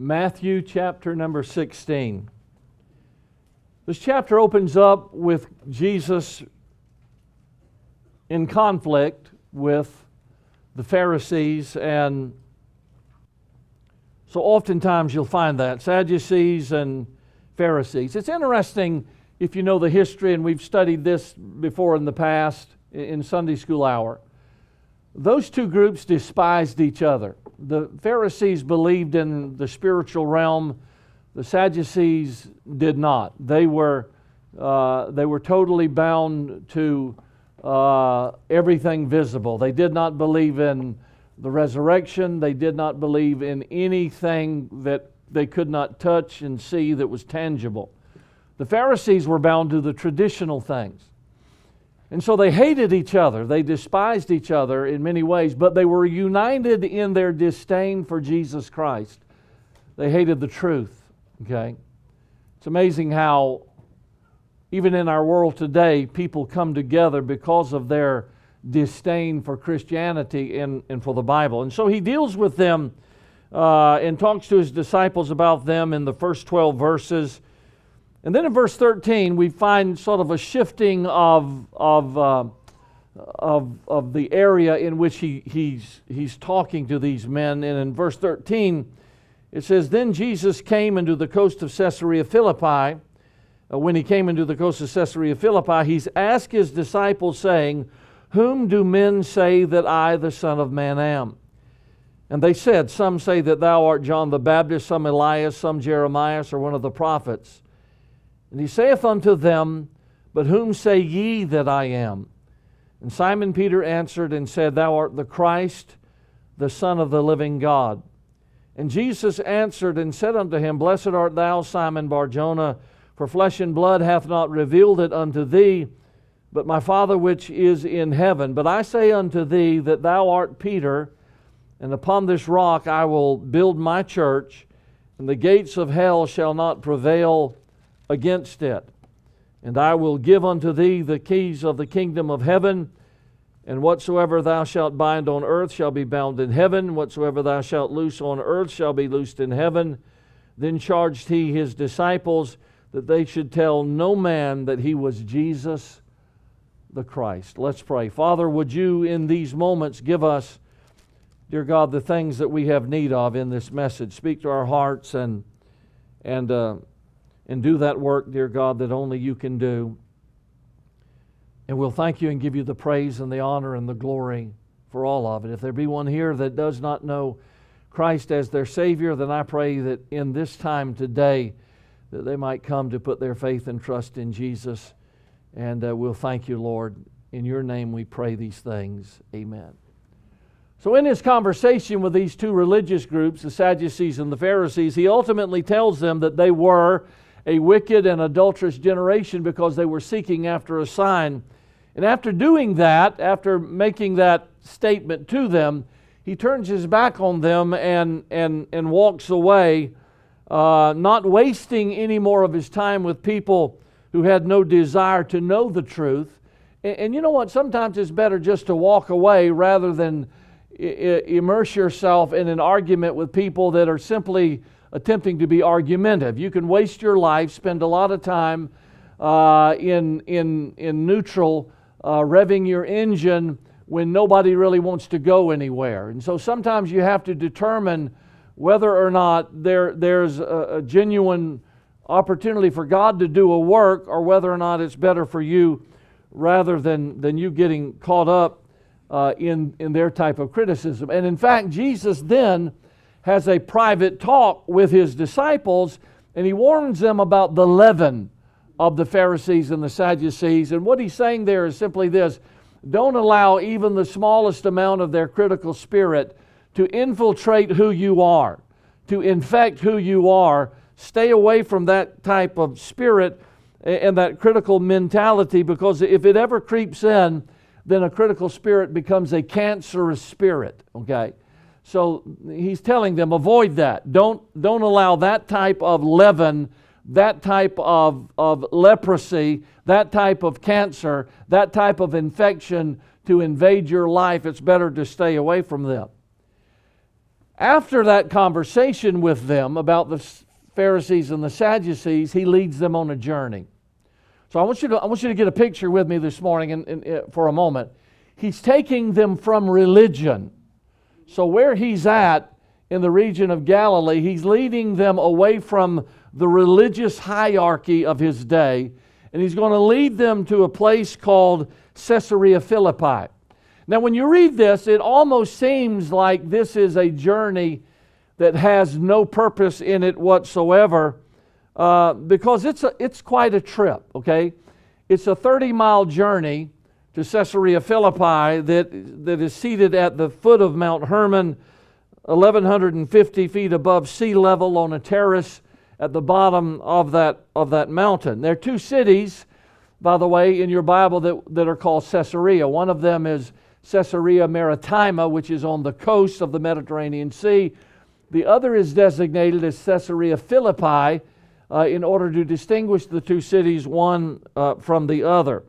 Matthew chapter number 16. This chapter opens up with Jesus in conflict with the Pharisees, and so oftentimes you'll find that Sadducees and Pharisees. It's interesting if you know the history, and we've studied this before in the past in Sunday school hour. Those two groups despised each other the Pharisees believed in the spiritual realm, the Sadducees did not. They were, uh, they were totally bound to uh, everything visible. They did not believe in the resurrection, they did not believe in anything that they could not touch and see that was tangible. The Pharisees were bound to the traditional things. And so they hated each other. They despised each other in many ways, but they were united in their disdain for Jesus Christ. They hated the truth. Okay? It's amazing how, even in our world today, people come together because of their disdain for Christianity and, and for the Bible. And so he deals with them uh, and talks to his disciples about them in the first 12 verses. And then in verse 13, we find sort of a shifting of, of, uh, of, of the area in which he, he's, he's talking to these men. And in verse 13, it says, Then Jesus came into the coast of Caesarea Philippi. Uh, when he came into the coast of Caesarea Philippi, he's asked his disciples, saying, Whom do men say that I, the Son of Man, am? And they said, Some say that thou art John the Baptist, some Elias, some Jeremiah, or one of the prophets. And he saith unto them, But whom say ye that I am? And Simon Peter answered and said, Thou art the Christ, the Son of the living God. And Jesus answered and said unto him, Blessed art thou, Simon Barjona, for flesh and blood hath not revealed it unto thee, but my Father which is in heaven. But I say unto thee that thou art Peter, and upon this rock I will build my church, and the gates of hell shall not prevail against it. And I will give unto thee the keys of the kingdom of heaven. And whatsoever thou shalt bind on earth shall be bound in heaven. Whatsoever thou shalt loose on earth shall be loosed in heaven. Then charged he his disciples that they should tell no man that he was Jesus the Christ. Let's pray. Father, would you in these moments give us, dear God, the things that we have need of in this message? Speak to our hearts and, and uh, and do that work, dear God, that only you can do. And we'll thank you and give you the praise and the honor and the glory for all of it. If there be one here that does not know Christ as their Savior, then I pray that in this time today, that they might come to put their faith and trust in Jesus. And uh, we'll thank you, Lord. In your name we pray these things. Amen. So, in his conversation with these two religious groups, the Sadducees and the Pharisees, he ultimately tells them that they were a wicked and adulterous generation because they were seeking after a sign. And after doing that, after making that statement to them, he turns his back on them and, and, and walks away, uh, not wasting any more of his time with people who had no desire to know the truth. And, and you know what? Sometimes it's better just to walk away rather than I- immerse yourself in an argument with people that are simply attempting to be argumentative. You can waste your life, spend a lot of time uh, in, in, in neutral, uh, revving your engine when nobody really wants to go anywhere. And so sometimes you have to determine whether or not there, there's a, a genuine opportunity for God to do a work or whether or not it's better for you rather than, than you getting caught up uh, in, in their type of criticism. And in fact, Jesus then has a private talk with his disciples and he warns them about the leaven of the Pharisees and the Sadducees. And what he's saying there is simply this don't allow even the smallest amount of their critical spirit to infiltrate who you are, to infect who you are. Stay away from that type of spirit and that critical mentality because if it ever creeps in, then a critical spirit becomes a cancerous spirit, okay? So he's telling them avoid that. Don't, don't allow that type of leaven, that type of, of leprosy, that type of cancer, that type of infection to invade your life. It's better to stay away from them. After that conversation with them about the Pharisees and the Sadducees, he leads them on a journey. So I want you to, I want you to get a picture with me this morning in, in, in, for a moment. He's taking them from religion. So where he's at in the region of Galilee, he's leading them away from the religious hierarchy of his day, and he's going to lead them to a place called Caesarea Philippi. Now, when you read this, it almost seems like this is a journey that has no purpose in it whatsoever uh, because it's, a, it's quite a trip, okay? It's a 30 mile journey to Caesarea Philippi that, that is seated at the foot of Mount Hermon, 1,150 feet above sea level on a terrace at the bottom of that, of that mountain. There are two cities, by the way, in your Bible that, that are called Caesarea. One of them is Caesarea Maritima, which is on the coast of the Mediterranean Sea. The other is designated as Caesarea Philippi uh, in order to distinguish the two cities one uh, from the other.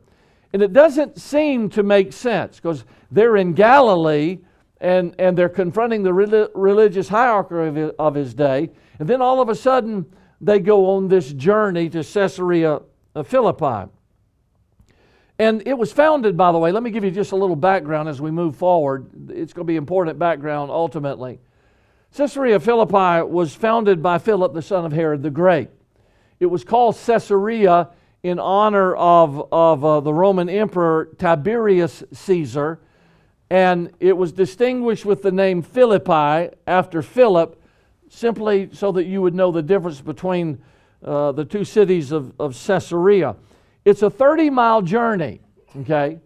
And it doesn't seem to make sense because they're in Galilee and, and they're confronting the religious hierarchy of his, of his day. And then all of a sudden, they go on this journey to Caesarea uh, Philippi. And it was founded, by the way, let me give you just a little background as we move forward. It's going to be important background ultimately. Caesarea Philippi was founded by Philip, the son of Herod the Great. It was called Caesarea in honor of, of uh, the Roman Emperor Tiberius Caesar, and it was distinguished with the name Philippi after Philip, simply so that you would know the difference between uh, the two cities of, of Caesarea. It's a 30 mile journey, okay?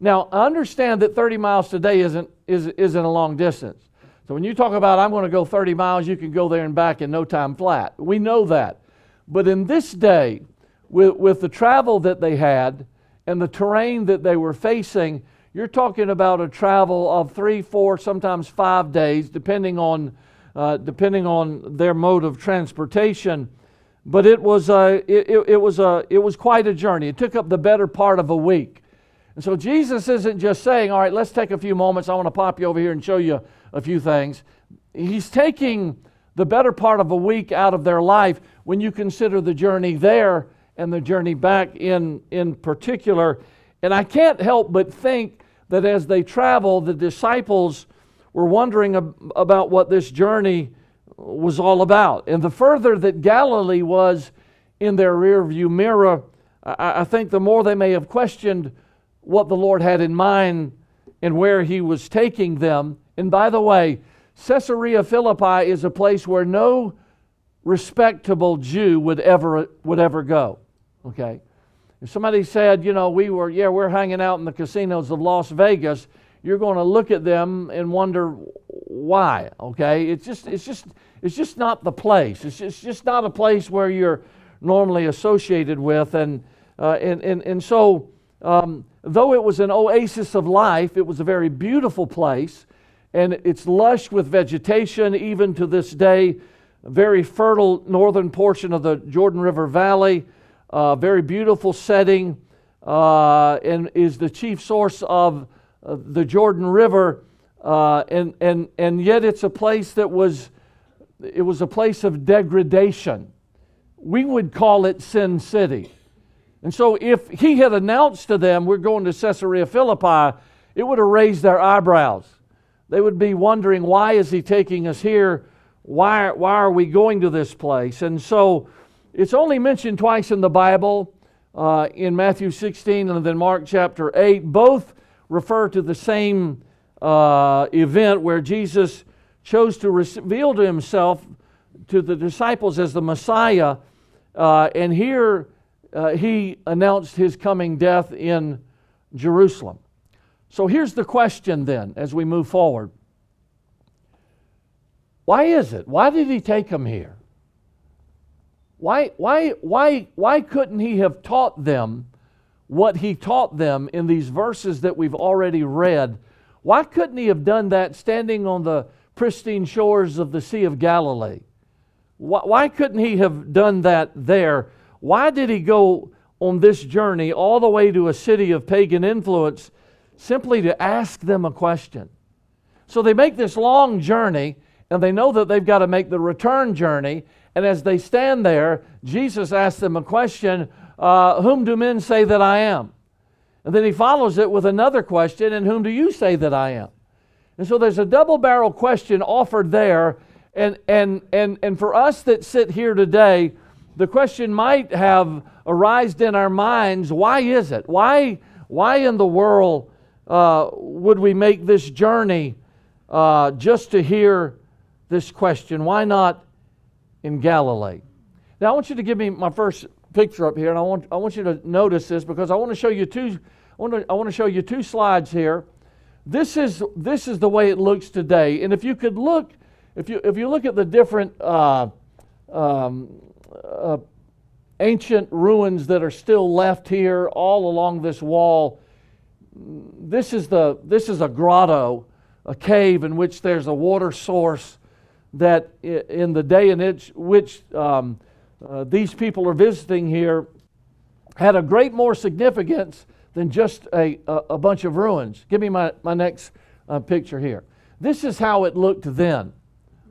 Now, understand that 30 miles today isn't, is, isn't a long distance. So when you talk about, I'm going to go 30 miles, you can go there and back in no time flat. We know that. But in this day, with, with the travel that they had and the terrain that they were facing, you're talking about a travel of three, four, sometimes five days, depending on, uh, depending on their mode of transportation. But it was, a, it, it, was a, it was quite a journey. It took up the better part of a week. And so Jesus isn't just saying, all right, let's take a few moments. I want to pop you over here and show you a few things. He's taking the better part of a week out of their life when you consider the journey there and the journey back in, in particular. And I can't help but think that as they travel, the disciples were wondering ab- about what this journey was all about. And the further that Galilee was in their rearview mirror, I, I think the more they may have questioned what the Lord had in mind and where He was taking them. And by the way, Caesarea Philippi is a place where no respectable Jew would ever, would ever go. Okay? If somebody said, you know, we were, yeah, we're hanging out in the casinos of Las Vegas, you're going to look at them and wonder why. Okay? It's just, it's just, it's just not the place. It's just, it's just not a place where you're normally associated with. And, uh, and, and, and so, um, though it was an oasis of life, it was a very beautiful place and it's lush with vegetation even to this day. A very fertile northern portion of the Jordan River Valley, uh, very beautiful setting, uh, and is the chief source of uh, the Jordan River. Uh, and, and, and yet it's a place that was, it was a place of degradation. We would call it Sin City. And so if he had announced to them, we're going to Caesarea Philippi, it would have raised their eyebrows they would be wondering, why is he taking us here? Why, why are we going to this place? And so it's only mentioned twice in the Bible, uh, in Matthew 16 and then Mark chapter 8. Both refer to the same uh, event where Jesus chose to reveal to himself to the disciples as the Messiah. Uh, and here uh, he announced his coming death in Jerusalem. So here's the question then as we move forward. Why is it? Why did he take them here? Why, why, why, why couldn't he have taught them what he taught them in these verses that we've already read? Why couldn't he have done that standing on the pristine shores of the Sea of Galilee? Why, why couldn't he have done that there? Why did he go on this journey all the way to a city of pagan influence simply to ask them a question. So they make this long journey, and they know that they've got to make the return journey. And as they stand there, Jesus asks them a question uh, Whom do men say that I am? And then he follows it with another question And whom do you say that I am? And so there's a double barrel question offered there. And, and, and, and for us that sit here today, the question might have arisen in our minds why is it? Why, why in the world uh, would we make this journey uh, just to hear this question? Why not in Galilee? Now, I want you to give me my first picture up here, and I want, I want you to notice this because I want to show you two, I want to, I want to show you two slides here. This is, this is the way it looks today. And if you could look, if you, if you look at the different uh, um, uh, ancient ruins that are still left here all along this wall, this is, the, this is a grotto, a cave in which there's a water source that in the day in which um, uh, these people are visiting here had a great more significance than just a, a, a bunch of ruins. Give me my, my next uh, picture here. This is how it looked then,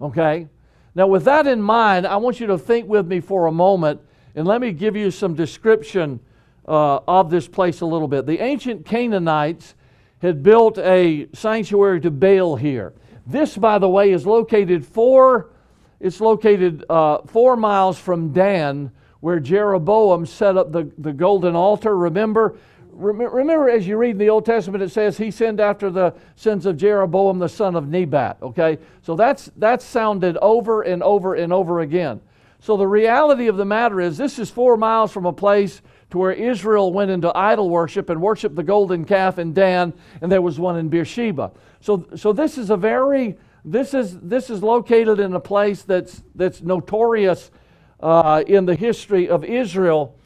okay? Now, with that in mind, I want you to think with me for a moment and let me give you some description uh, of this place a little bit. The ancient Canaanites had built a sanctuary to Baal here. This, by the way, is located four, it's located uh, four miles from Dan, where Jeroboam set up the, the golden altar. Remember, remember as you read in the Old Testament, it says he sinned after the sins of Jeroboam the son of Nebat. Okay, so that's that's sounded over and over and over again. So the reality of the matter is, this is four miles from a place to where Israel went into idol worship and worshiped the golden calf in Dan, and there was one in Beersheba. So, so this is a very this is this is located in a place that's that's notorious uh, in the history of Israel,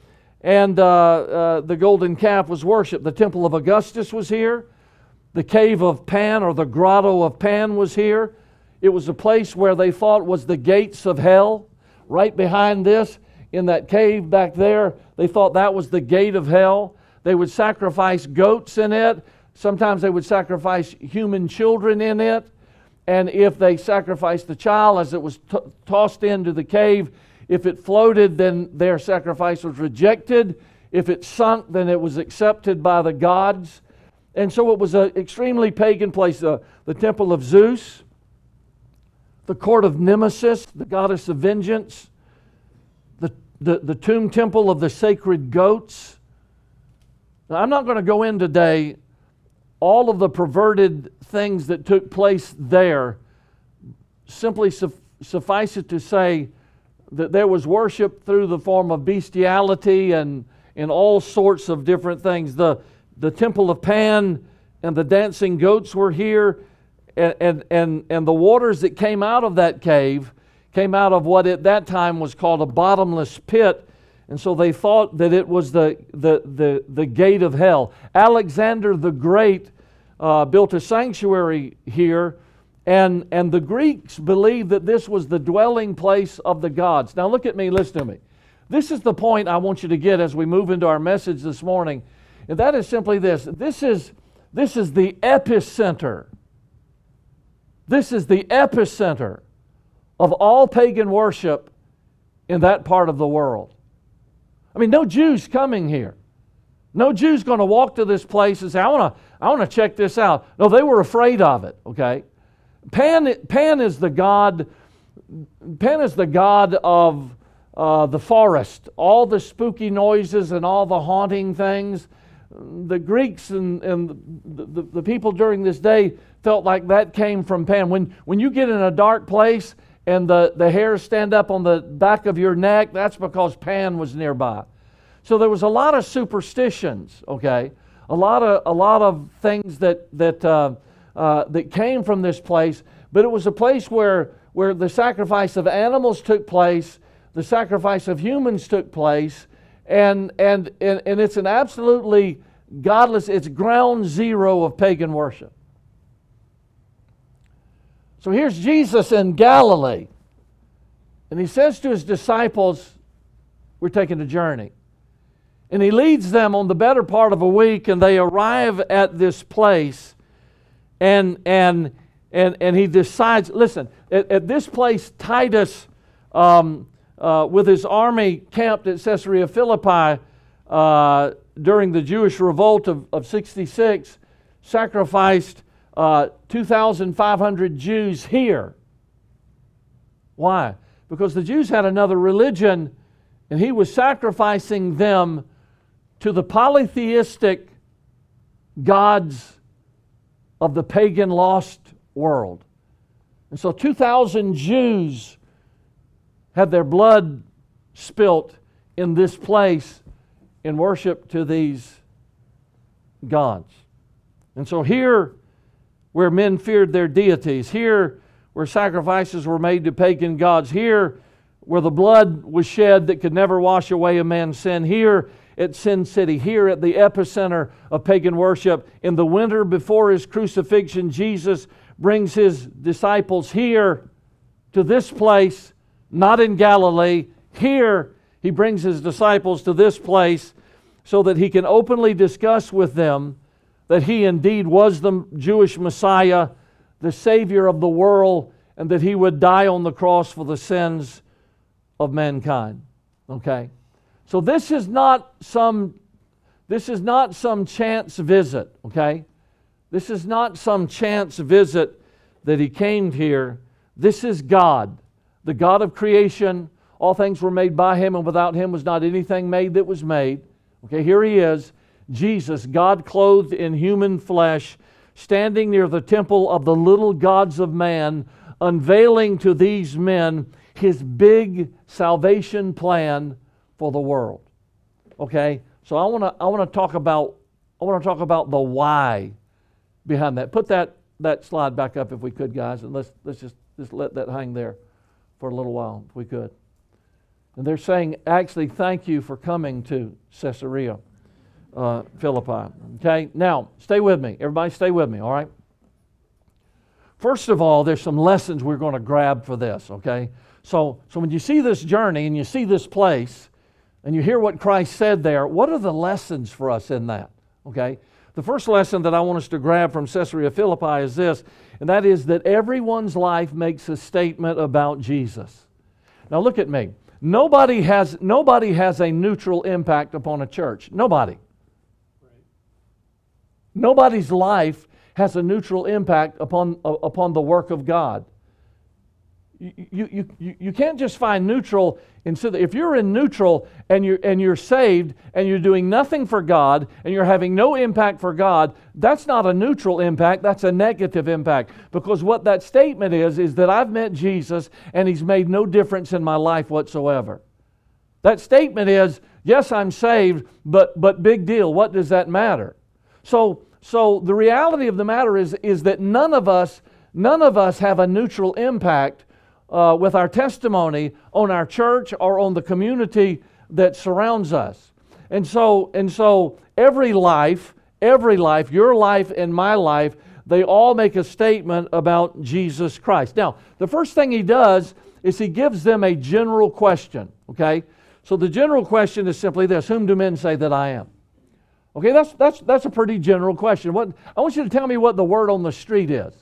and uh, uh, the golden calf was worshipped. The temple of Augustus was here. The cave of Pan or the grotto of Pan was here. It was a place where they thought was the gates of hell. Right behind this in that cave back there. They thought that was the gate of hell. They would sacrifice goats in it. Sometimes they would sacrifice human children in it. And if they sacrificed the child as it was t- tossed into the cave, if it floated, then their sacrifice was rejected. If it sunk, then it was accepted by the gods. And so it was an extremely pagan place. Uh, the temple of Zeus, the court of Nemesis, the goddess of vengeance, the, the tomb temple of the sacred goats. Now, I'm not going to go in today all of the perverted things that took place there. Simply suffice it to say that there was worship through the form of bestiality and, and all sorts of different things. The, the temple of Pan and the dancing goats were here, and, and, and, and the waters that came out of that cave came out of what at that time was called a bottomless pit. And so they thought that it was the, the, the, the gate of hell. Alexander the Great uh, built a sanctuary here, and, and the Greeks believed that this was the dwelling place of the gods. Now, look at me, listen to me. This is the point I want you to get as we move into our message this morning, and that is simply this this is, this is the epicenter. This is the epicenter of all pagan worship in that part of the world. I mean, no Jews coming here. No Jews going to walk to this place and say, I want to I want to check this out. No, they were afraid of it, okay? Pan, Pan is the god Pan is the god of uh, the forest, all the spooky noises and all the haunting things. The Greeks and, and the, the, the people during this day felt like that came from Pan. When, when you get in a dark place and the, the hairs stand up on the back of your neck, that's because Pan was nearby. So there was a lot of superstitions, okay? A lot of, a lot of things that, that, uh, uh, that came from this place, but it was a place where, where the sacrifice of animals took place, the sacrifice of humans took place, and, and, and, and it's an absolutely godless, it's ground zero of pagan worship. So here's Jesus in Galilee. And he says to his disciples, We're taking a journey. And he leads them on the better part of a week, and they arrive at this place. And, and, and, and he decides listen, at, at this place, Titus, um, uh, with his army camped at Caesarea Philippi uh, during the Jewish revolt of, of 66, sacrificed uh, 2,500 Jews here. Why? Because the Jews had another religion, and he was sacrificing them to the polytheistic gods of the pagan lost world. And so 2,000 Jews had their blood spilt in this place in worship to these gods. And so here, where men feared their deities, here, where sacrifices were made to pagan gods, here, where the blood was shed that could never wash away a man's sin, here at Sin City, here at the epicenter of pagan worship, in the winter before his crucifixion, Jesus brings his disciples here to this place, not in Galilee. Here, he brings his disciples to this place so that he can openly discuss with them that he indeed was the Jewish Messiah, the Savior of the world, and that he would die on the cross for the sins of mankind. Okay? So this is not some this is not some chance visit, okay? This is not some chance visit that he came here. This is God, the God of creation. All things were made by him, and without him was not anything made that was made. Okay, here he is. Jesus, God clothed in human flesh, standing near the temple of the little gods of man, unveiling to these men his big salvation plan for the world. Okay? So I want to I want to talk about I want to talk about the why behind that. Put that that slide back up if we could, guys, and let's let's just just let that hang there for a little while if we could. And they're saying, actually, thank you for coming to Caesarea uh, Philippi. Okay, now stay with me. Everybody, stay with me, all right? First of all, there's some lessons we're going to grab for this, okay? So, so when you see this journey and you see this place and you hear what Christ said there, what are the lessons for us in that, okay? The first lesson that I want us to grab from Caesarea Philippi is this, and that is that everyone's life makes a statement about Jesus. Now look at me. Nobody has, nobody has a neutral impact upon a church. Nobody. Nobody's life has a neutral impact upon, uh, upon the work of God. You, you, you, you can't just find neutral instead. If you're in neutral and you're, and you're saved and you're doing nothing for God and you're having no impact for God, that's not a neutral impact, that's a negative impact. Because what that statement is, is that I've met Jesus and He's made no difference in my life whatsoever. That statement is, yes, I'm saved, but, but big deal. What does that matter? So, so the reality of the matter is, is that none of us, none of us have a neutral impact uh, with our testimony on our church or on the community that surrounds us. And so, and so every life, every life, your life and my life, they all make a statement about Jesus Christ. Now, the first thing he does is he gives them a general question, okay? So the general question is simply this Whom do men say that I am? Okay, that's, that's, that's a pretty general question. What, I want you to tell me what the word on the street is.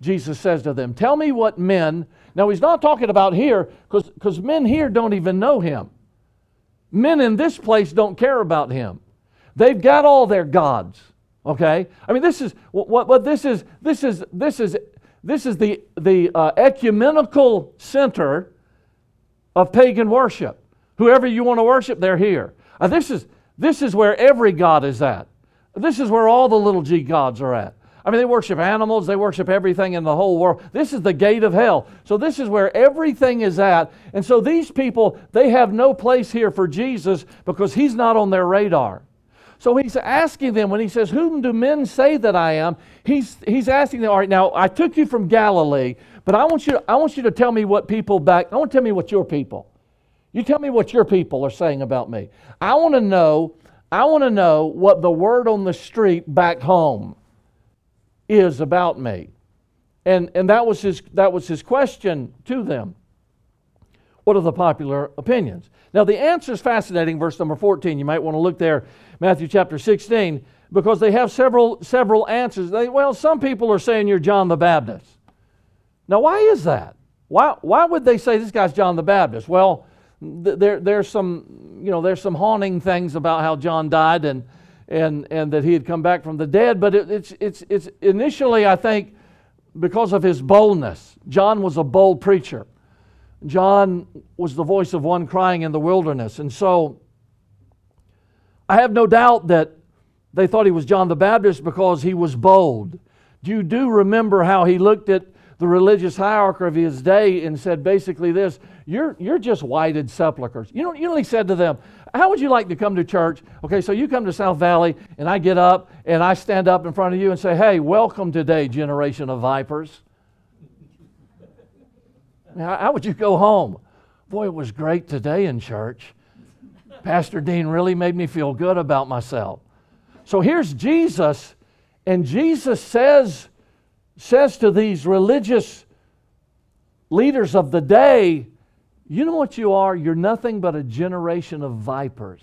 Jesus says to them, Tell me what men now, he's not talking about here because men here don't even know him. Men in this place don't care about him. They've got all their gods. Okay? I mean, this is what, what this is. This is this is this is the the uh, ecumenical center of pagan worship. Whoever you want to worship, they're here. Uh, this is this is where every god is at. This is where all the little g gods are at. I mean, they worship animals, they worship everything in the whole world. This is the gate of hell. So, this is where everything is at. And so, these people, they have no place here for Jesus because he's not on their radar. So, he's asking them, when he says, Whom do men say that I am? He's, he's asking them, All right, now I took you from Galilee, but I want, you I want you to tell me what people back, I want to tell me what your people, you tell me what your people are saying about me. I want to know, I want to know what the word on the street back home is about me? And, and that, was his, that was his question to them. What are the popular opinions? Now, the answer is fascinating, verse number 14. You might want to look there, Matthew chapter 16, because they have several, several answers. They, well, some people are saying you're John the Baptist. Now, why is that? Why, why would they say this guy's John the Baptist? Well, there, there's some, you know, there's some haunting things about how John died and, and, and that he had come back from the dead, but it, it's, it's, it's initially, I think, because of his boldness. John was a bold preacher. John was the voice of one crying in the wilderness. And so I have no doubt that they thought he was John the Baptist because he was bold. Do you do remember how he looked at the religious hierarchy of his day and said basically this you're, you're just whited sepulchres. You know, you know, he said to them, How would you like to come to church? Okay, so you come to South Valley, and I get up and I stand up in front of you and say, Hey, welcome today, generation of vipers. Now, how would you go home? Boy, it was great today in church. Pastor Dean really made me feel good about myself. So here's Jesus, and Jesus says, says to these religious leaders of the day, You know what you are? You're nothing but a generation of vipers.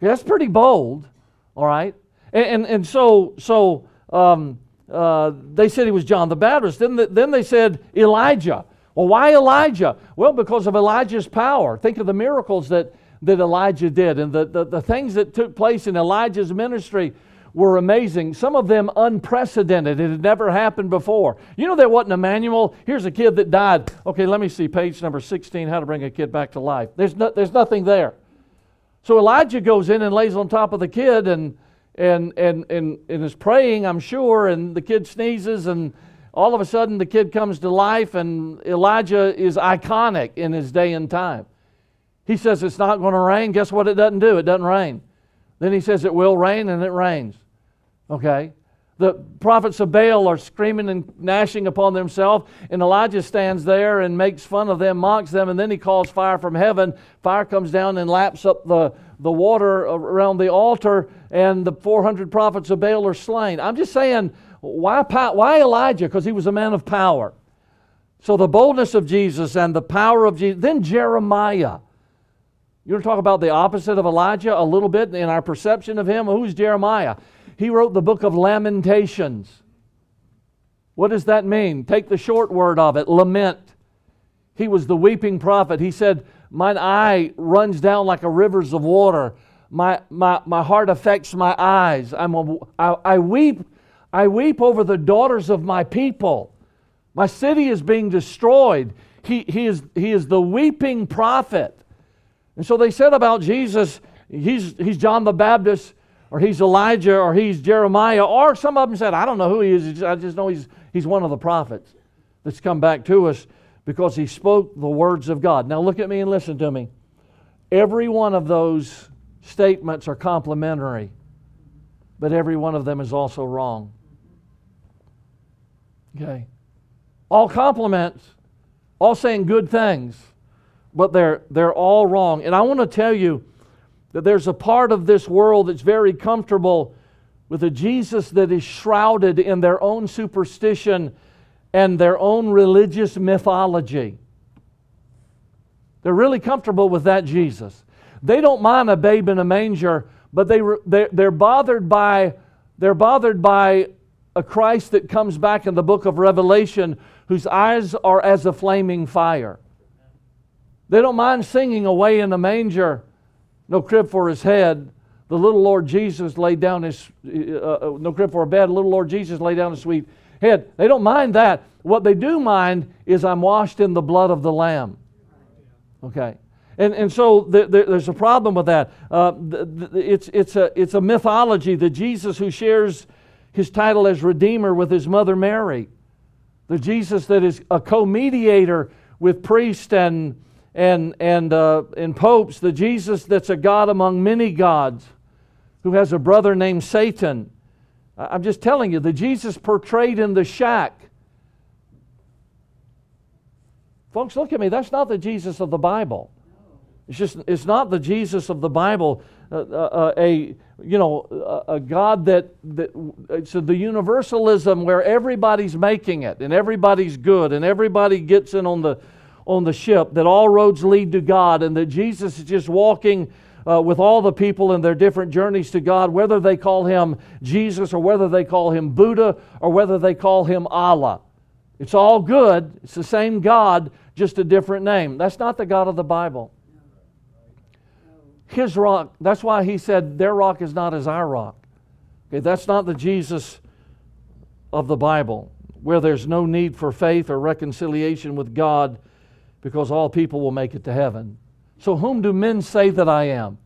that's pretty bold, all right? And, and, and so, so um, uh, they said he was John the Baptist. Then, the, then they said Elijah. Well, why Elijah? Well, because of Elijah's power. Think of the miracles that, that Elijah did and the, the, the things that took place in Elijah's ministry were amazing, some of them unprecedented. It had never happened before. You know, there wasn't a manual. Here's a kid that died. Okay, let me see, page number 16, how to bring a kid back to life. There's, no, there's nothing there. So Elijah goes in and lays on top of the kid and, and, and, and, and is praying, I'm sure, and the kid sneezes, and all of a sudden the kid comes to life, and Elijah is iconic in his day and time. He says it's not going to rain. Guess what it doesn't do? It doesn't rain. Then he says it will rain, and it rains. Okay? The prophets of Baal are screaming and gnashing upon themselves, and Elijah stands there and makes fun of them, mocks them, and then he calls fire from heaven. Fire comes down and laps up the, the water around the altar, and the 400 prophets of Baal are slain. I'm just saying, why, why Elijah? Because he was a man of power. So the boldness of Jesus and the power of Jesus. Then Jeremiah. You want to talk about the opposite of Elijah a little bit in our perception of him? Who's Jeremiah? He wrote the book of Lamentations. What does that mean? Take the short word of it lament. He was the weeping prophet. He said, Mine eye runs down like a rivers of water. My, my, my heart affects my eyes. I'm a, I, I weep. I weep over the daughters of my people. My city is being destroyed. He, he, is, he is the weeping prophet. And so they said about Jesus, he's, he's John the Baptist or he's Elijah, or he's Jeremiah, or some of them said, I don't know who he is, I just know he's, he's one of the prophets that's come back to us because he spoke the words of God. Now look at me and listen to me. Every one of those statements are complimentary, but every one of them is also wrong. Okay? All compliments, all saying good things, but they're, they're all wrong. And I want to tell you, that there's a part of this world that's very comfortable with a Jesus that is shrouded in their own superstition and their own religious mythology. They're really comfortable with that Jesus. They don't mind a babe in a manger, but they, they're, bothered by, they're bothered by a Christ that comes back in the book of Revelation whose eyes are as a flaming fire. They don't mind singing away in the manger no crib for his head. The little Lord Jesus laid down his, uh, uh, no crib for a bed. Little Lord Jesus laid down his sweet head. They don't mind that. What they do mind is I'm washed in the blood of the Lamb. Okay. And, and so the, the, there's a problem with that. Uh, the, it's, it's, a, it's a mythology. that Jesus who shares his title as Redeemer with his mother Mary, the Jesus that is a co mediator with priest and, and, and, uh, and popes, the Jesus that's a God among many gods, who has a brother named Satan. I'm just telling you, the Jesus portrayed in the shack. Folks, look at me. That's not the Jesus of the Bible. It's just, it's not the Jesus of the Bible. Uh, uh, a, you know, a, a God that, that, it's the universalism where everybody's making it and everybody's good and everybody gets in on the, on the ship, that all roads lead to God, and that Jesus is just walking uh, with all the people in their different journeys to God, whether they call him Jesus or whether they call him Buddha or whether they call him Allah. It's all good. It's the same God, just a different name. That's not the God of the Bible. His rock, that's why he said, Their rock is not as our rock. Okay, that's not the Jesus of the Bible, where there's no need for faith or reconciliation with God because all people will make it to heaven. So, whom do men say that I am?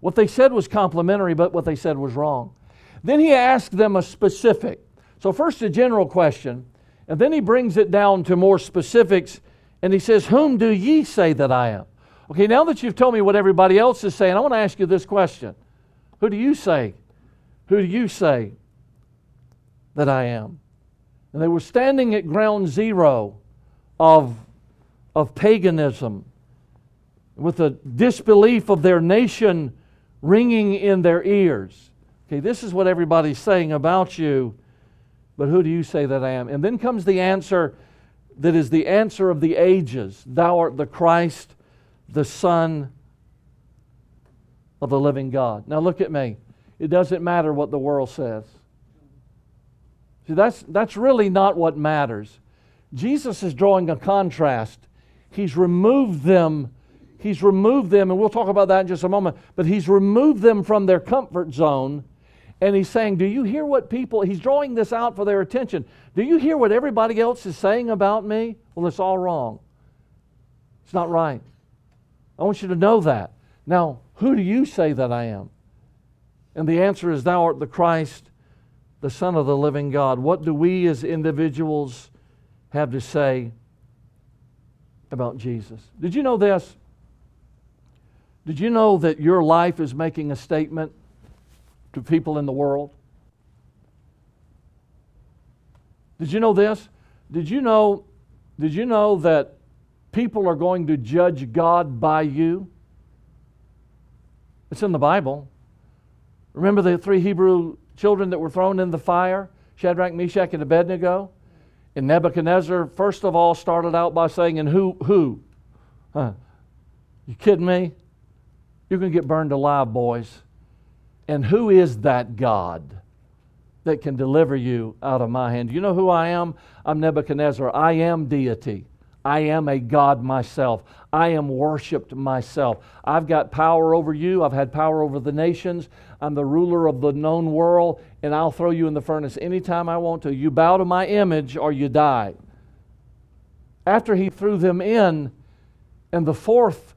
What they said was complimentary, but what they said was wrong. Then he asked them a specific. So, first a general question, and then he brings it down to more specifics, and he says, Whom do ye say that I am? Okay, now that you've told me what everybody else is saying, I want to ask you this question Who do you say? Who do you say that I am? And they were standing at ground zero of, of paganism, with the disbelief of their nation ringing in their ears. Okay, this is what everybody's saying about you, but who do you say that I am? And then comes the answer that is the answer of the ages Thou art the Christ, the Son of the living God. Now look at me. It doesn't matter what the world says. See, that's, that's really not what matters. Jesus is drawing a contrast. He's removed them. He's removed them, and we'll talk about that in just a moment, but he's removed them from their comfort zone. And he's saying, Do you hear what people, he's drawing this out for their attention. Do you hear what everybody else is saying about me? Well, it's all wrong. It's not right. I want you to know that. Now, who do you say that I am? And the answer is, Thou art the Christ, the Son of the living God. What do we as individuals have to say about Jesus? Did you know this? Did you know that your life is making a statement to people in the world? Did you know this? Did you know, did you know that people are going to judge God by you? It's in the Bible. Remember the three Hebrew children that were thrown in the fire? Shadrach, Meshach, and Abednego? And Nebuchadnezzar, first of all, started out by saying, And who? Who? Huh. You kidding me? You're going to get burned alive, boys. And who is that God that can deliver you out of my hand? You know who I am? I'm Nebuchadnezzar. I am deity. I am a God myself. I am worshiped myself. I've got power over you. I've had power over the nations. I'm the ruler of the known world, and I'll throw you in the furnace anytime I want to. You bow to my image or you die. After he threw them in, and the fourth,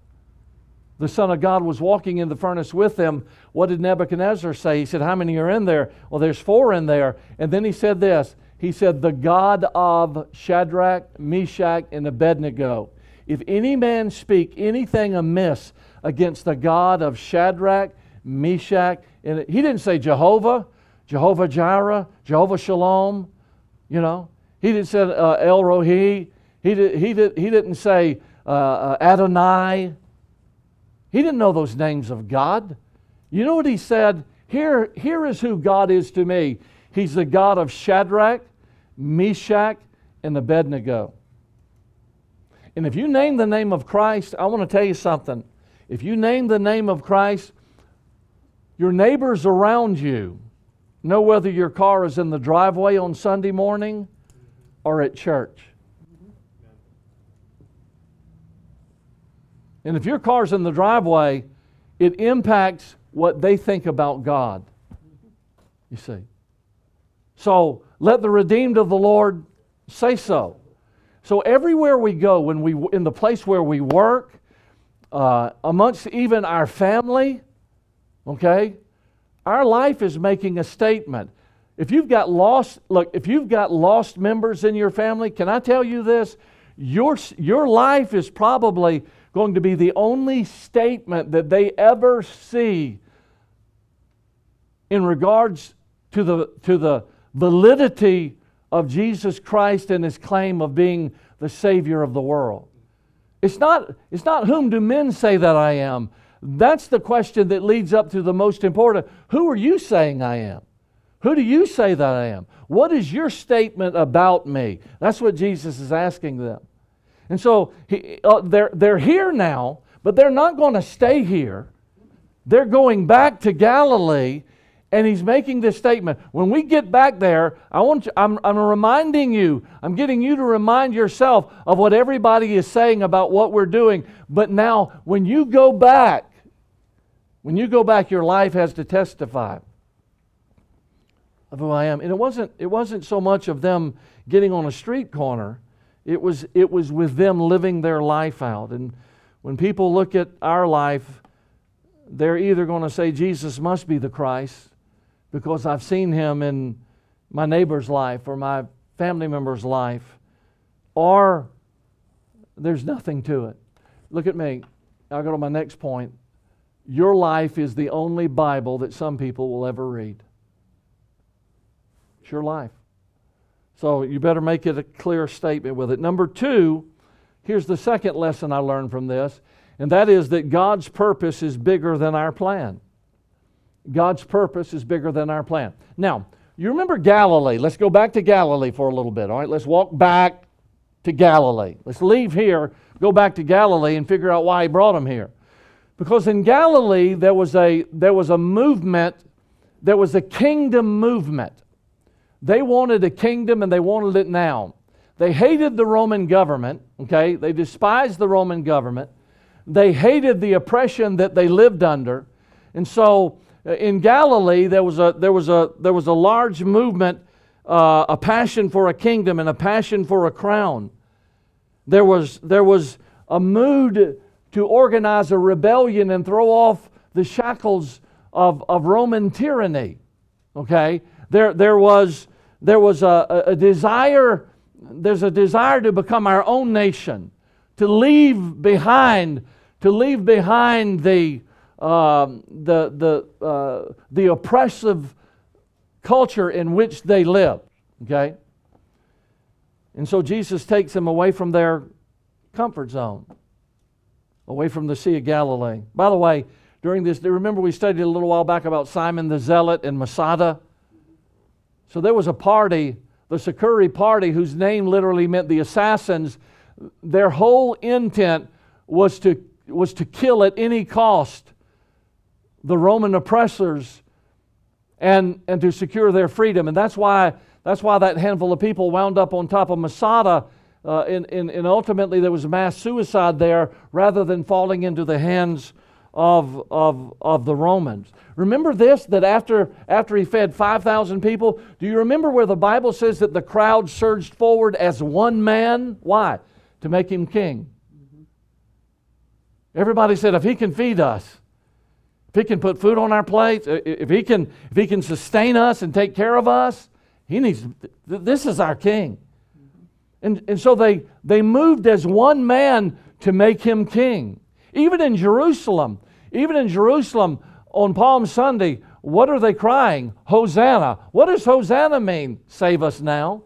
the Son of God, was walking in the furnace with them, what did Nebuchadnezzar say? He said, How many are in there? Well, there's four in there. And then he said this he said, The God of Shadrach, Meshach, and Abednego. If any man speak anything amiss against the God of Shadrach, Meshach, and he didn't say Jehovah, Jehovah Jireh, Jehovah Shalom, you know. He didn't say uh, El Rohi. He, did, he, did, he didn't say uh, uh, Adonai. He didn't know those names of God. You know what he said? Here, here is who God is to me. He's the God of Shadrach, Meshach, and Abednego. And if you name the name of Christ, I want to tell you something. If you name the name of Christ, your neighbors around you know whether your car is in the driveway on Sunday morning or at church. And if your car's in the driveway, it impacts what they think about God. You see. So let the redeemed of the Lord say so. So everywhere we go, when we in the place where we work, uh, amongst even our family, okay, our life is making a statement. If you've got lost, look, if you've got lost members in your family, can I tell you this? Your, your life is probably going to be the only statement that they ever see in regards to the, to the validity of Jesus Christ and his claim of being the Savior of the world. It's not, it's not whom do men say that I am. That's the question that leads up to the most important. Who are you saying I am? Who do you say that I am? What is your statement about me? That's what Jesus is asking them. And so he, uh, they're, they're here now, but they're not going to stay here. They're going back to Galilee And he's making this statement. When we get back there, I want you, I'm, I'm reminding you, I'm getting you to remind yourself of what everybody is saying about what we're doing. But now, when you go back, when you go back, your life has to testify of who I am. And it wasn't, it wasn't so much of them getting on a street corner, it was, it was with them living their life out. And when people look at our life, they're either going to say Jesus must be the Christ because I've seen him in my neighbor's life or my family member's life, or there's nothing to it. Look at me. I'll go to my next point. Your life is the only Bible that some people will ever read. It's your life. So you better make it a clear statement with it. Number two, here's the second lesson I learned from this, and that is that God's purpose is bigger than our plan. God's purpose is bigger than our plan. Now, you remember Galilee. Let's go back to Galilee for a little bit. All right, let's walk back to Galilee. Let's leave here, go back to Galilee, and figure out why he brought them here. Because in Galilee, there was a, there was a movement, there was a kingdom movement. They wanted a kingdom and they wanted it now. They hated the Roman government, okay? They despised the Roman government. They hated the oppression that they lived under. And so in Galilee, there was a, there was a, there was a large movement, uh, a passion for a kingdom and a passion for a crown. There was, there was a mood to organize a rebellion and throw off the shackles of, of Roman tyranny. Okay? There, there was, there was a, a desire, there's a desire to become our own nation, to leave behind, to leave behind the, um, the, the, uh, the oppressive culture in which they live. Okay? And so Jesus takes them away from their comfort zone, away from the Sea of Galilee. By the way, during this, remember we studied a little while back about Simon the Zealot and Masada? So there was a party, the Sicarii party, whose name literally meant the assassins. Their whole intent was to, was to kill at any cost the Roman oppressors and, and to secure their freedom. And that's why, that's why that handful of people wound up on top of Masada. Uh, and, and, and ultimately, there was a mass suicide there rather than falling into the hands of, of, of the Romans. Remember this that after, after he fed 5,000 people, do you remember where the Bible says that the crowd surged forward as one man? Why? To make him king. Everybody said, if he can feed us, if he can put food on our plates, if he can, if he can sustain us and take care of us, he needs, this is our king. And, and so they, they moved as one man to make him king. Even in Jerusalem, even in Jerusalem on Palm Sunday, what are they crying? Hosanna. What does Hosanna mean? Save us now.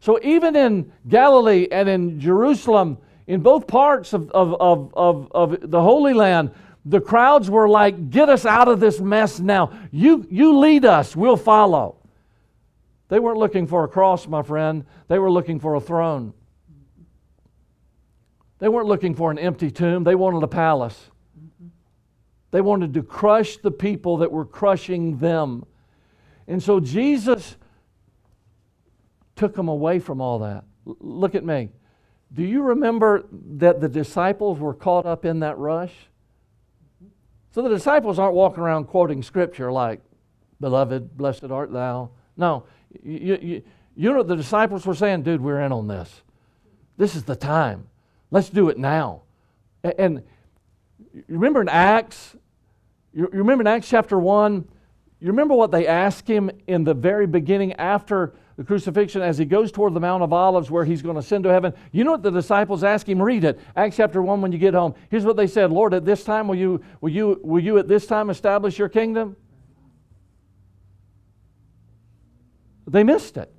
So even in Galilee and in Jerusalem, in both parts of, of, of, of, of the Holy Land, the crowds were like, Get us out of this mess now. You, you lead us, we'll follow. They weren't looking for a cross, my friend. They were looking for a throne. They weren't looking for an empty tomb, they wanted a palace. They wanted to crush the people that were crushing them. And so Jesus took them away from all that. L- look at me. Do you remember that the disciples were caught up in that rush? So the disciples aren't walking around quoting scripture like, Beloved, blessed art thou. No, you, you, you know the disciples were saying? Dude, we're in on this. This is the time. Let's do it now. And, and you remember in Acts, you, you remember in Acts chapter 1, you remember what they asked him in the very beginning after the crucifixion as he goes toward the Mount of Olives where he's going to ascend to heaven. You know what the disciples ask him? Read it. Acts chapter 1 when you get home. Here's what they said Lord, at this time, will you, will you, will you at this time establish your kingdom? They missed it.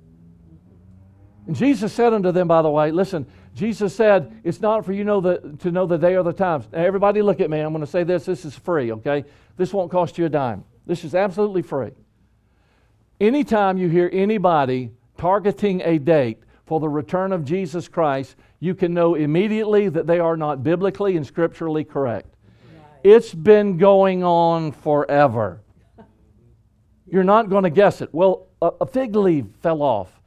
And Jesus said unto them, by the way, listen, Jesus said, it's not for you know the, to know the day or the times. Everybody look at me. I'm going to say this. This is free, okay? This won't cost you a dime. This is absolutely free. Anytime you hear anybody targeting a date for the return of Jesus Christ, you can know immediately that they are not biblically and scripturally correct. Right. It's been going on forever. You're not going to guess it. Well, a, a fig leaf fell off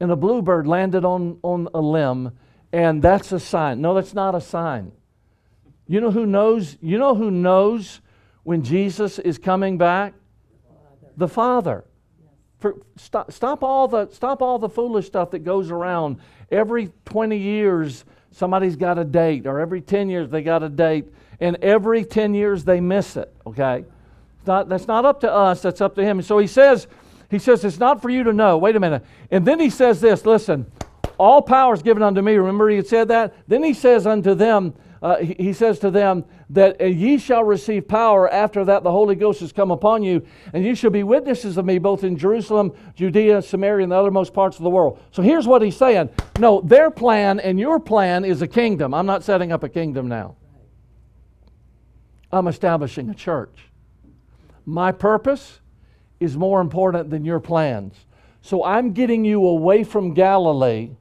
and a bluebird landed on, on a limb, and that's a sign. No, that's not a sign. You know who knows? You know who knows when Jesus is coming back? The Father. For, stop, stop, all the, stop all the foolish stuff that goes around. Every 20 years, somebody's got a date, or every 10 years, they got a date, and every 10 years, they miss it, okay? Not, that's not up to us, that's up to Him. So He says, he says, It's not for you to know. Wait a minute. And then he says this listen, all power is given unto me. Remember, he had said that? Then he says unto them, uh, he, he, says to them that ye shall receive power after that the Holy Ghost has come upon you, and you shall be witnesses of me both in Jerusalem, Judea, Samaria, and the othermost parts of the world. So here's what he's saying. No, their plan and your plan is a kingdom. I'm not setting up a kingdom now. I'm establishing a church. My purpose is more important than your plans. So I'm getting you away from Galilee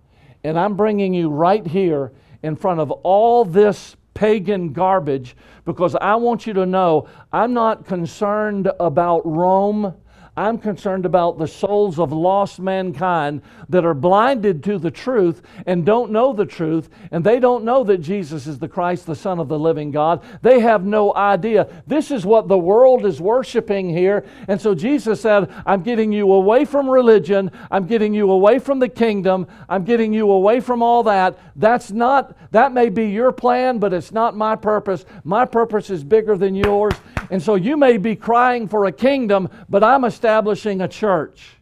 and I'm bringing you right here in front of all this pagan garbage because I want you to know I'm not concerned about Rome. I'm concerned about the souls of lost mankind that are blinded to the truth and don't know the truth, and they don't know that Jesus is the Christ, the Son of the living God. They have no idea. This is what the world is worshiping here. And so Jesus said, I'm getting you away from religion, I'm getting you away from the kingdom, I'm getting you away from all that. That's not, that may be your plan, but it's not my purpose. My purpose is bigger than yours. And so you may be crying for a kingdom, but I'm establishing a church.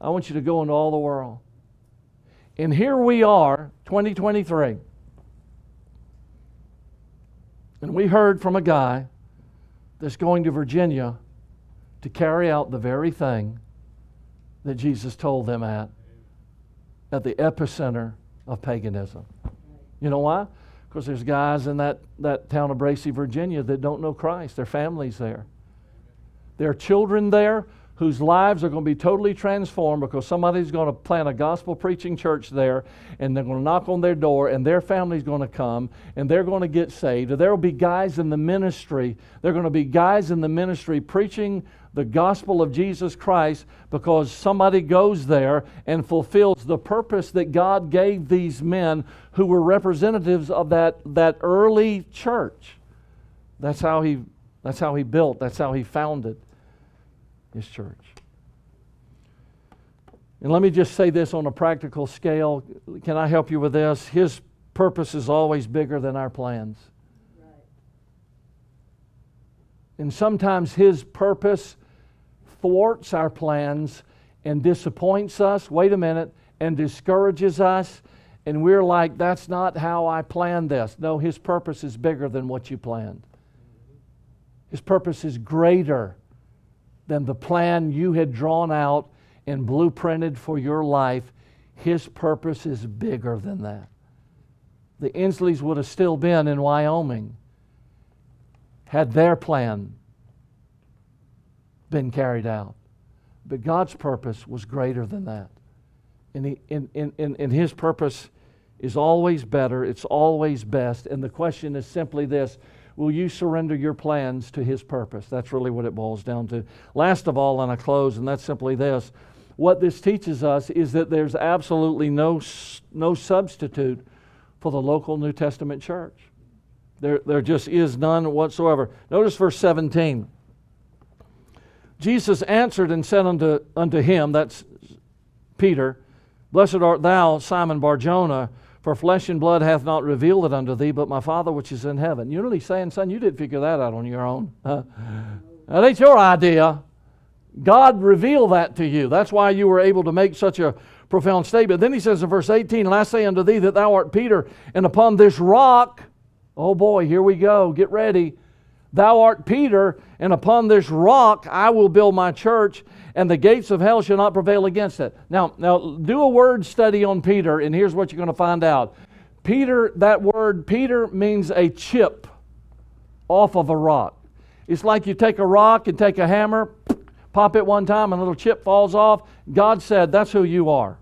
I want you to go into all the world. And here we are, 2023. And we heard from a guy that's going to Virginia to carry out the very thing that Jesus told them at, at the epicenter of paganism. You know why? Because there's guys in that, that town of Bracey, Virginia that don't know Christ. Their families there. There are children there whose lives are going to be totally transformed because somebody's going to plant a gospel preaching church there and they're going to knock on their door and their family's going to come and they're going to get saved. There will be guys in the ministry. There are going to be guys in the ministry preaching the gospel of Jesus Christ because somebody goes there and fulfills the purpose that God gave these men who were representatives of that, that early church. That's how he that's how he built, that's how he founded his church. And let me just say this on a practical scale. Can I help you with this? His purpose is always bigger than our plans. And sometimes his purpose thwarts our plans and disappoints us, wait a minute, and discourages us, and we're like, that's not how I planned this. No, His purpose is bigger than what you planned. His purpose is greater than the plan you had drawn out and blueprinted for your life. His purpose is bigger than that. The Insleys would have still been in Wyoming had their plan been carried out. But God's purpose was greater than that. And, he, in, in, in His purpose is always better, it's always best. And the question is simply this Will you surrender your plans to His purpose? That's really what it boils down to. Last of all, and I close, and that's simply this. What this teaches us is that there's absolutely no, no substitute for the local New Testament church. There, there just is none whatsoever. Notice verse 17. Jesus answered and said unto, unto him, that's Peter, Blessed art thou, Simon Barjona, for flesh and blood hath not revealed it unto thee, but my Father which is in heaven. You know what he's saying, son? You didn't figure that out on your own. That ain't your idea. God revealed that to you. That's why you were able to make such a profound statement. Then he says in verse 18, And I say unto thee that thou art Peter, and upon this rock, oh boy, here we go, get ready. Thou art Peter, and upon this rock I will build my church, and the gates of hell shall not prevail against it. Now, now do a word study on Peter, and here's what you're going to find out. Peter, that word Peter means a chip off of a rock. It's like you take a rock and take a hammer, pop it one time, and a little chip falls off. God said, That's who you are.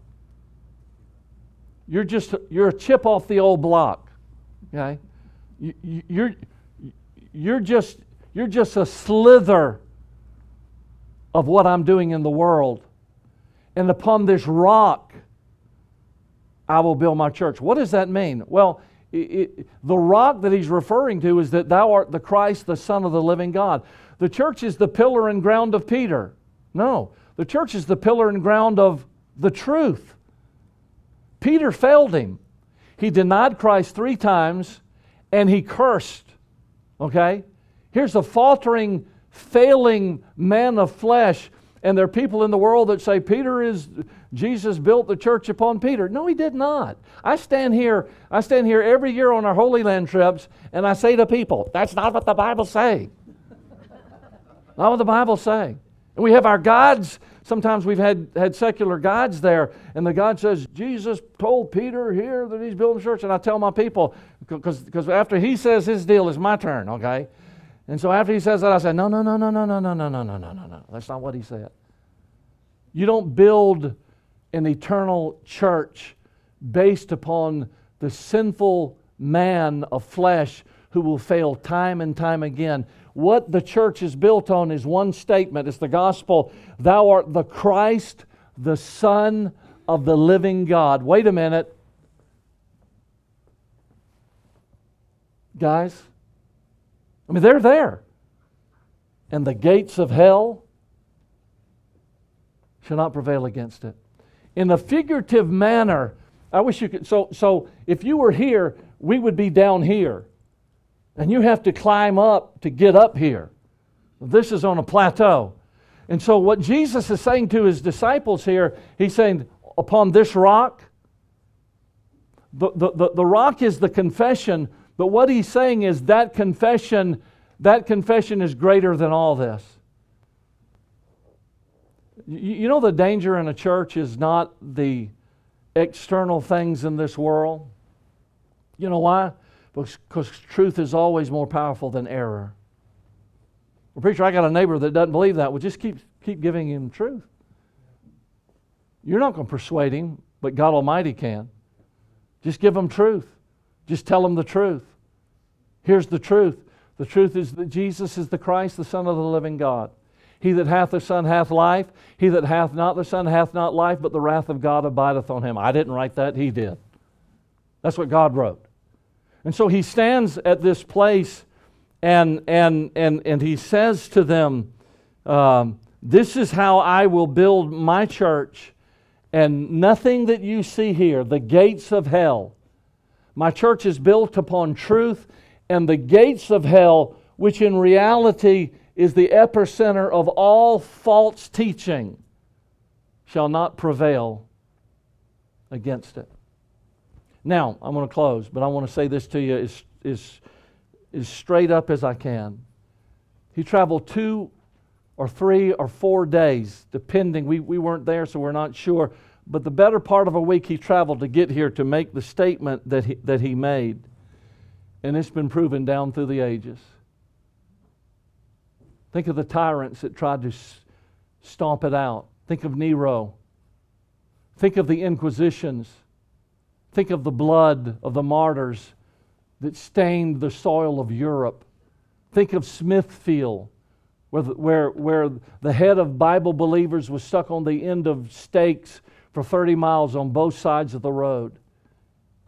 You're just you're a chip off the old block. Okay? You, are you're just you're just a slither of what I'm doing in the world. And upon this rock, I will build my church. What does that mean? Well, it, it, the rock that he's referring to is that thou art the Christ, the Son of the living God. The church is the pillar and ground of Peter. No, the church is the pillar and ground of the truth. Peter failed him. He denied Christ three times and he cursed. Okay? Here's a faltering, failing man of flesh. And there are people in the world that say Peter is Jesus built the church upon Peter. No, he did not. I stand here, I stand here every year on our Holy Land trips, and I say to people, that's not what the Bible say. not what the Bible say. And we have our gods. Sometimes we've had, had secular gods there, and the God says, Jesus told Peter here that he's building a church. And I tell my people, because after he says his deal, it's my turn, okay? And so after he says that, I say, no, no, no, no, no, no, no, no, no, no, no, no, no. That's not what he said. You don't build an eternal church based upon the sinful man of flesh who will fail time and time again. What the church is built on is one statement it's the gospel Thou art the Christ, the Son of the living God. Wait a minute. Guys, I mean, they're there. And the gates of hell shall not prevail against it. In a figurative manner, I wish you could. So, so if you were here, we would be down here. And you have to climb up to get up here. This is on a plateau. And so, what Jesus is saying to his disciples here, he's saying, Upon this rock, the, the, the, the rock is the confession, but what he's saying is that confession, that confession is greater than all this. You, know, the danger in a church is not the external things in this world. You know why? Because truth is always more powerful than error. Well, preacher, I got a neighbor that doesn't believe that. Well, just keep, keep giving him truth. You're not going to persuade him, but God Almighty can. Just give him truth. Just tell him the truth. Here's the truth the truth is that Jesus is the Christ, the Son of the living God. He that hath the Son hath life. He that hath not the Son hath not life, but the wrath of God abideth on him. I didn't write that, he did. That's what God wrote. And so he stands at this place and, and, and, and he says to them, um, This is how I will build my church, and nothing that you see here, the gates of hell. My church is built upon truth, and the gates of hell, which in reality is the epicenter of all false teaching, shall not prevail against it. Now, I'm going to close, but I want to say this to you as, as, as straight up as I can. He traveled two or three or four days, depending. We, we weren't there, so we're not sure. But the better part of a week he traveled to get here to make the statement that he, that he made. And it's been proven down through the ages. Think of the tyrants that tried to stomp it out. Think of Nero. Think of the Inquisitions. Think of the blood of the martyrs that stained the soil of Europe. Think of Smithfield, where the, where, where the head of Bible believers was stuck on the end of stakes for 30 miles on both sides of the road.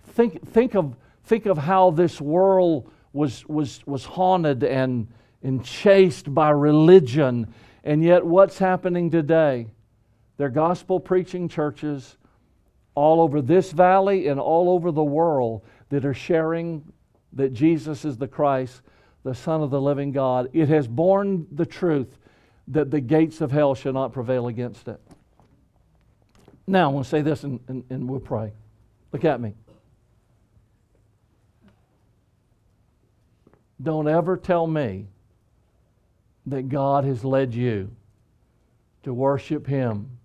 Think, think, of, think of how this world was, was, was haunted and, and chased by religion. And yet, what's happening today? They're gospel preaching churches all over this valley and all over the world that are sharing that Jesus is the Christ, the Son of the living God. It has borne the truth that the gates of hell shall not prevail against it. Now, I want to say this and, and, and we'll pray. Look at me. Don't ever tell me that God has led you to worship Him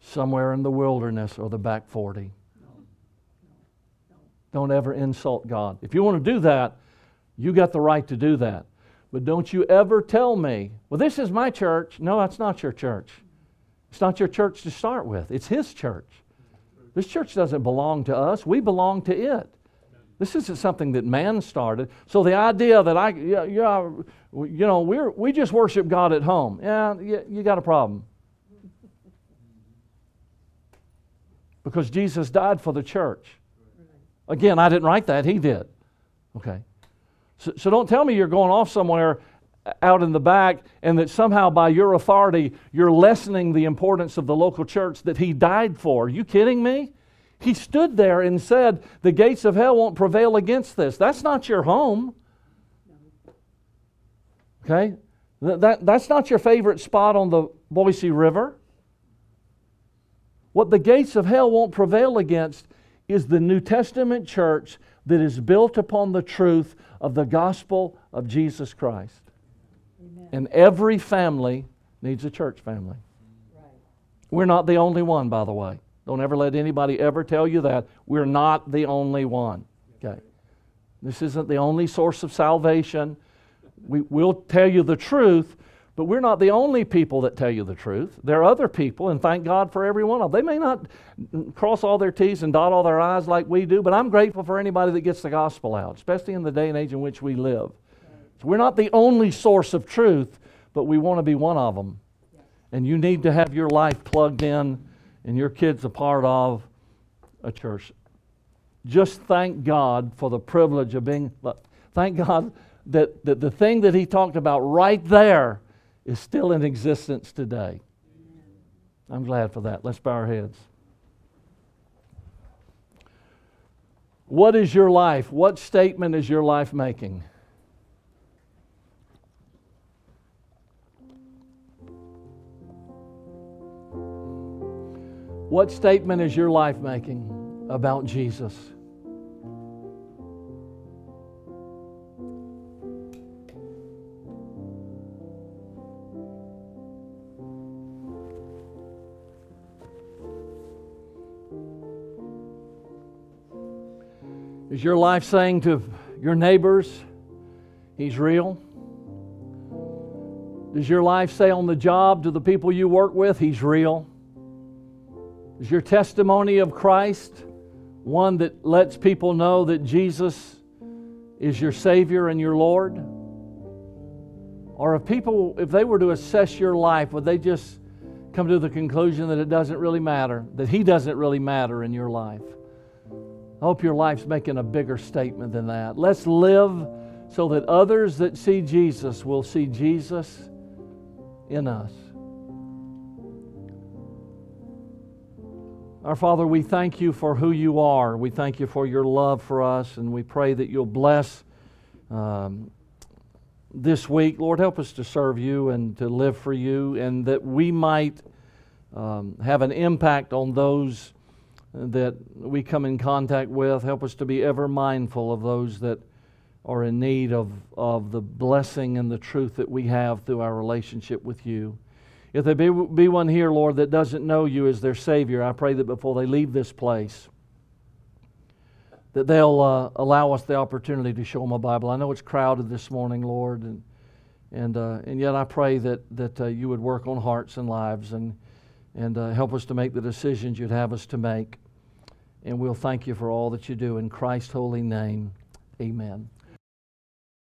somewhere in the wilderness or the back 40. Don't ever insult God. If you want to do that, you got the right to do that. But don't you ever tell me, well, this is my church. No, that's not your church. It's not your church to start with, it's His church. This church doesn't belong to us, we belong to it. This isn't something that man started. So the idea that I, yeah, you know, we're we just worship God at home. Yeah, you, you got a problem. Because Jesus died for the church. Again, I didn't write that, He did. Okay. So, so don't tell me you're going off somewhere out in the back and that somehow by your authority you're lessening the importance of the local church that He died for. Are you kidding me? He stood there and said, The gates of hell won't prevail against this. That's not your home. Okay? That, that's not your favorite spot on the Boise River. What the gates of hell won't prevail against is the New Testament church that is built upon the truth of the gospel of Jesus Christ. Amen. And every family needs a church family. Right. We're not the only one, by the way. Don't ever let anybody ever tell you that. We're not the only one. Okay. This isn't the only source of salvation. We will tell you the truth, but we're not the only people that tell you the truth. There are other people, and thank God for every one of them. They may not cross all their T's and dot all their I's like we do, but I'm grateful for anybody that gets the gospel out, especially in the day and age in which we live. So we're not the only source of truth, but we want to be one of them. And you need to have your life plugged in and your kids a part of a church. Just thank God for the privilege of being, thank God that, that the thing that he talked about right there is still in existence today. I'm glad for that. Let's bow our heads. What is your life? What statement is your life making? What statement is your life making about Jesus? Is your life saying to your neighbors, He's real? Does your life say on the job to the people you work with, He's real? Is your testimony of Christ one that lets people know that Jesus is your Savior and your Lord? Or if people, if they were to assess your life, would they just come to the conclusion that it doesn't really matter, that He doesn't really matter in your life? I hope your life's making a bigger statement than that. Let's live so that others that see Jesus will see Jesus in us. Our Father, we thank you for who you are. We thank you for your love for us, and we pray that you'll bless um, this week. Lord, help us to serve you and to live for you, and that we might um, have an impact on those that we come in contact with. Help us to be ever mindful of those that are in need of, of the blessing and the truth that we have through our relationship with you. If there be, be one here, Lord, that doesn't know you as their Savior, I pray that before they leave this place, that they'll uh, allow us the opportunity to show them a Bible. I know it's crowded this morning, Lord, and, and, uh, and yet I pray that, that uh, you would work on hearts and lives and, and uh, help us to make the decisions you'd have us to make. And we'll thank you for all that you do. In Christ's holy name, amen.